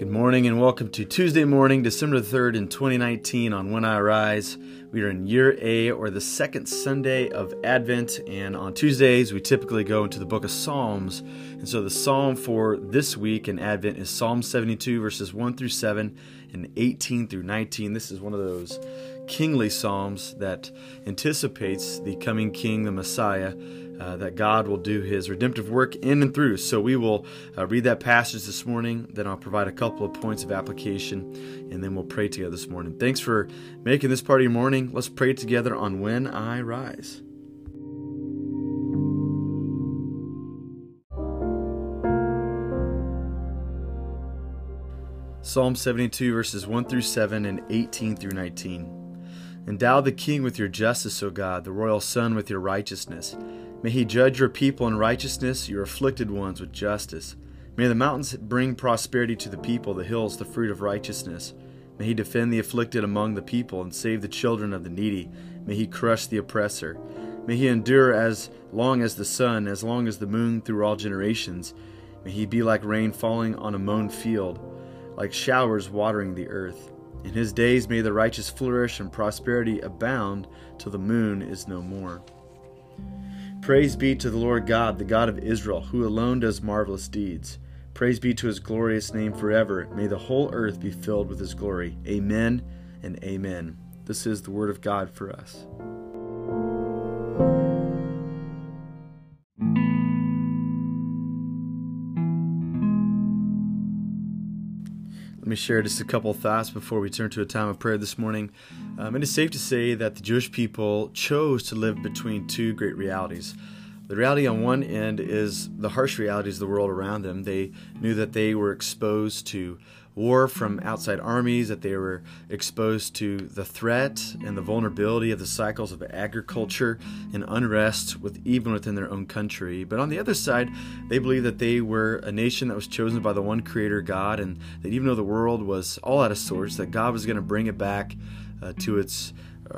Good morning and welcome to Tuesday morning, December 3rd in 2019 on When I Rise. We are in year A or the second Sunday of Advent, and on Tuesdays we typically go into the book of Psalms. And so the psalm for this week in Advent is Psalm 72, verses 1 through 7 and 18 through 19. This is one of those kingly psalms that anticipates the coming king, the Messiah uh, that God will do his redemptive work in and through. So we will uh, read that passage this morning, then I'll provide a couple of points of application, and then we'll pray together this morning. Thanks for making this part of your morning. Let's pray together on When I Rise. Psalm 72, verses 1 through 7 and 18 through 19. Endow the king with your justice, O God, the royal son with your righteousness. May he judge your people in righteousness, your afflicted ones with justice. May the mountains bring prosperity to the people, the hills the fruit of righteousness. May he defend the afflicted among the people and save the children of the needy. May he crush the oppressor. May he endure as long as the sun, as long as the moon through all generations. May he be like rain falling on a mown field, like showers watering the earth. In his days may the righteous flourish and prosperity abound till the moon is no more. Praise be to the Lord God, the God of Israel, who alone does marvelous deeds. Praise be to his glorious name forever. May the whole earth be filled with his glory. Amen and amen. This is the word of God for us. Me share just a couple thoughts before we turn to a time of prayer this morning. Um, it is safe to say that the Jewish people chose to live between two great realities. The reality on one end is the harsh realities of the world around them. They knew that they were exposed to war from outside armies, that they were exposed to the threat and the vulnerability of the cycles of agriculture and unrest with even within their own country. But on the other side, they believed that they were a nation that was chosen by the one creator God and that even though the world was all out of sorts, that God was going to bring it back uh, to its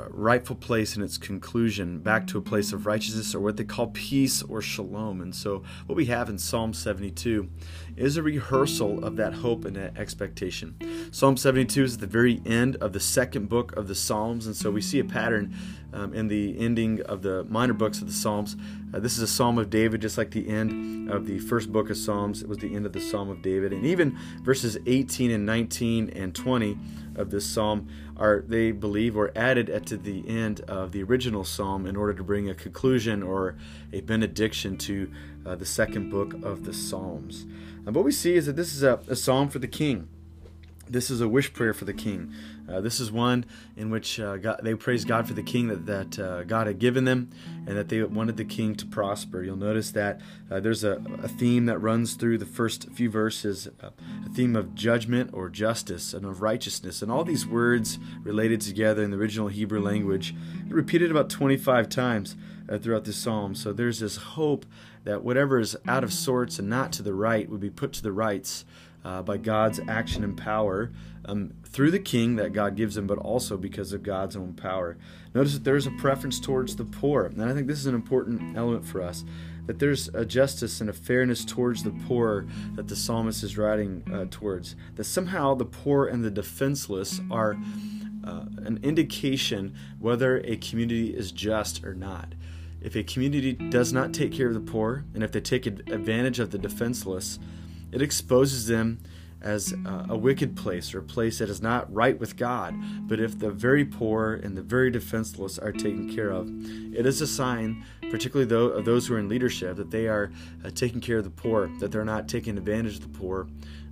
rightful place in its conclusion, back to a place of righteousness or what they call peace or shalom. And so, what we have in Psalm 72 is a rehearsal of that hope and that expectation. Psalm 72 is at the very end of the second book of the Psalms, and so we see a pattern um, in the ending of the minor books of the Psalms. Uh, this is a Psalm of David, just like the end of the first book of Psalms. It was the end of the Psalm of David. And even verses 18 and 19 and 20 of this Psalm are, they believe, were added at to the end of the original Psalm in order to bring a conclusion or a benediction to uh, the second book of the Psalms. And what we see is that this is a, a psalm for the king. This is a wish prayer for the king. Uh, this is one in which uh, God, they praise God for the king that, that uh, God had given them and that they wanted the king to prosper. You'll notice that uh, there's a, a, theme that runs through the first few verses uh, a theme of judgment or justice and of righteousness. And all these words related together in the original Hebrew language, repeated about 25 times uh, throughout this psalm. So there's this hope that whatever is out of sorts and not to the right would be put to the rights uh, by God's action and power um, through the king that God gives him, but also because of God's own power. Notice that there's a preference towards the poor, and I think this is an important element for us. That there's a justice and a fairness towards the poor that the psalmist is writing uh, towards. That somehow the poor and the defenseless are uh, an indication whether a community is just or not. If a community does not take care of the poor, and if they take advantage of the defenseless, it exposes them as a, wicked place or a place that is not right with God. But if the very poor and the very defenseless are taken care of, it is a sign, particularly of those who are in leadership, that they are uh, taking care of the poor, that they're not taking advantage of the poor.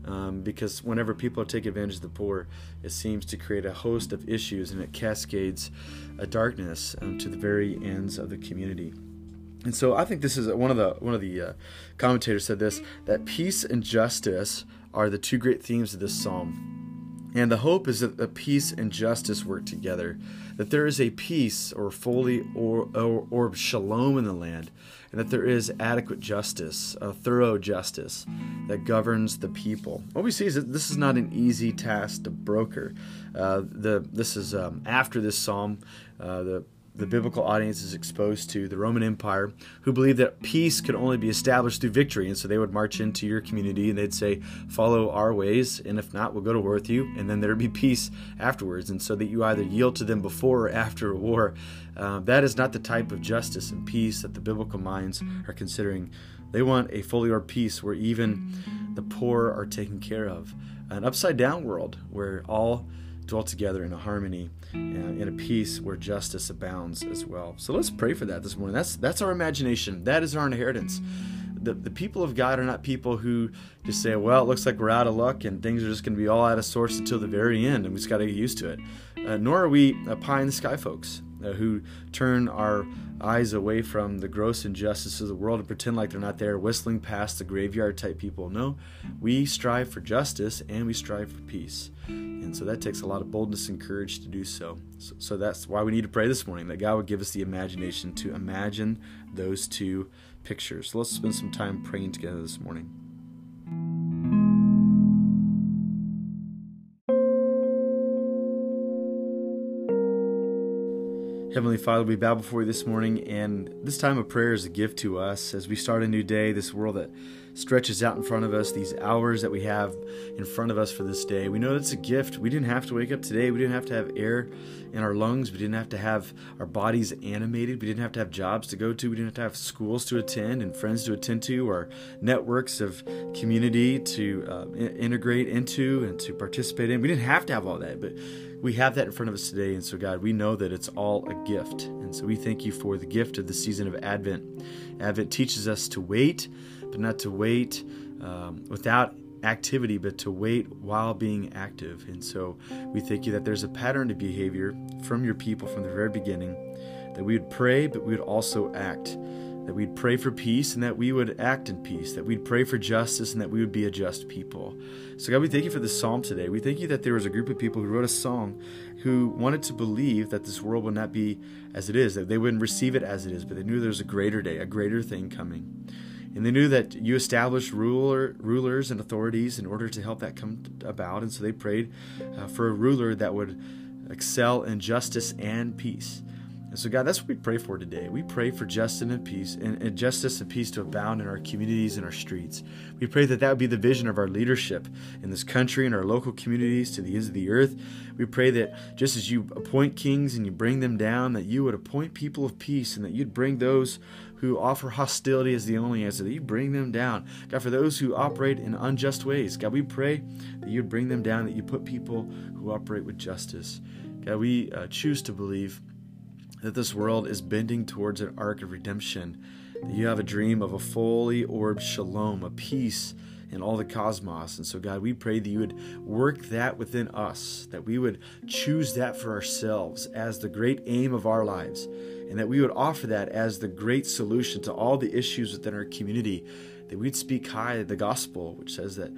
Um, because whenever people take advantage of the poor, it seems to create a host of issues and it cascades a darkness um, to the very ends of the community. And so I think this is one of the one of the uh, commentators said this that peace and justice are the two great themes of this psalm. And the hope is that the peace and justice work together, that there is a peace or fully or, or, or shalom in the land, and that there is adequate justice, a thorough justice that governs the people. What we see is that this is not an easy task to broker. Uh, the this is um, after this psalm, uh, the the biblical audience is exposed to the Roman Empire, who believed that peace could only be established through victory. And so they would march into your community and they'd say, Follow our ways, and if not, we'll go to war with you. And then there'd be peace afterwards. And so that you either yield to them before or after a war. Uh, that is not the type of justice and peace that the biblical minds are considering. They want a fully peace where even the poor are taken care of, an upside down world where all dwell together in a harmony and in a peace where justice abounds as well. So let's pray for that this morning. That's that's our imagination. That is our inheritance. The, the people of God are not people who just say, well, it looks like we're out of luck and things are just going to be all out of sorts until the very end and we just got to get used to it. Uh, nor are we uh, pie in the sky folks uh, Uh, who turn our eyes away from the gross injustice of the world and pretend like they're not there, whistling past the graveyard type people. No, we strive for justice and we strive for peace. And so that takes a lot of boldness and courage to do so. so. So that's why we need to pray this morning that God would give us the imagination to imagine those two pictures. So let's spend some time praying together this morning. Heavenly Father, we bow before you this morning, and this time of prayer is a gift to us as we start a new day, this world that stretches out in front of us, these hours that we have in front of us for this day. We know it's a gift. We didn't have to wake up today. We didn't have to have air in our lungs. We didn't have to have our bodies animated. We didn't have to have jobs to go to. We didn't have to have schools to attend and friends to attend to, or networks of community to uh, integrate into and to participate in. We didn't have to have all that, but we have that in front of us today. And so, God, we know that it's all a gift. And so we thank you for the gift of the season of Advent. Advent teaches us to wait, but not to wait um, without activity, but to wait while being active. And so we thank you that there's a pattern of behavior from your people from the very beginning, that we would pray, but we would also act that we'd pray for peace and that we would act in peace, that we'd pray for justice and that we would be a just people. So, God, we thank you for this psalm today. We thank you that there was a group of people who wrote a song who wanted to believe that this world would not be as it is, that they wouldn't receive it as it is, but they knew there was a greater day, a greater thing coming. And they knew that you established ruler, rulers and authorities in order to help that come about. And so they prayed uh, for a ruler that would excel in justice and peace. And so, God, that's what we pray for today. We pray for justice and peace, and, and, justice and peace to abound in our communities and our streets. We pray that that would be the vision of our leadership in this country and our local communities to the ends of the earth. We pray that just as you appoint kings and you bring them down, that you would appoint people of peace, and that you'd bring those who offer hostility as the only answer, that you bring them down. God, for those who operate in unjust ways, God, we pray that you'd bring them down, that you put people who operate with justice. God, we uh, choose to believe that this world is bending towards an arc of redemption, that you have a dream of a fully orbed shalom, a peace in all the cosmos. And so, God, we pray that you would work that within us, that we would choose that for ourselves as the great aim of our lives, and that we would offer that as the great solution to all the issues within our community, that we'd speak high the gospel, which says that.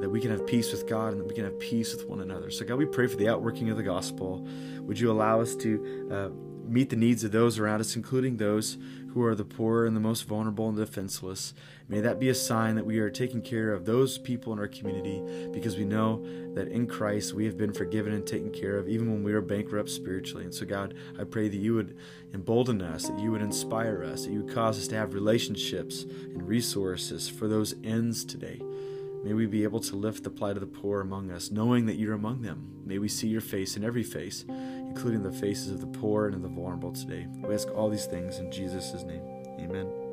That we can have peace with God and that we can have peace with one another. So, God, we pray for the outworking of the gospel. Would you allow us to uh, meet the needs of those around us, including those who are the poor and the most vulnerable and defenseless. May that be a sign that we are taking care of those people in our community because we know that in Christ we have been forgiven and taken care of even when we are bankrupt spiritually. And so, God, I pray that you would embolden us, that you would inspire us, that you would cause us to have relationships and resources for those ends today. May we be able to lift the plight of the poor among us, knowing that you're among them. May we see your face in every face, including the faces of the poor and of the vulnerable today. We ask all these things in Jesus' name. Amen.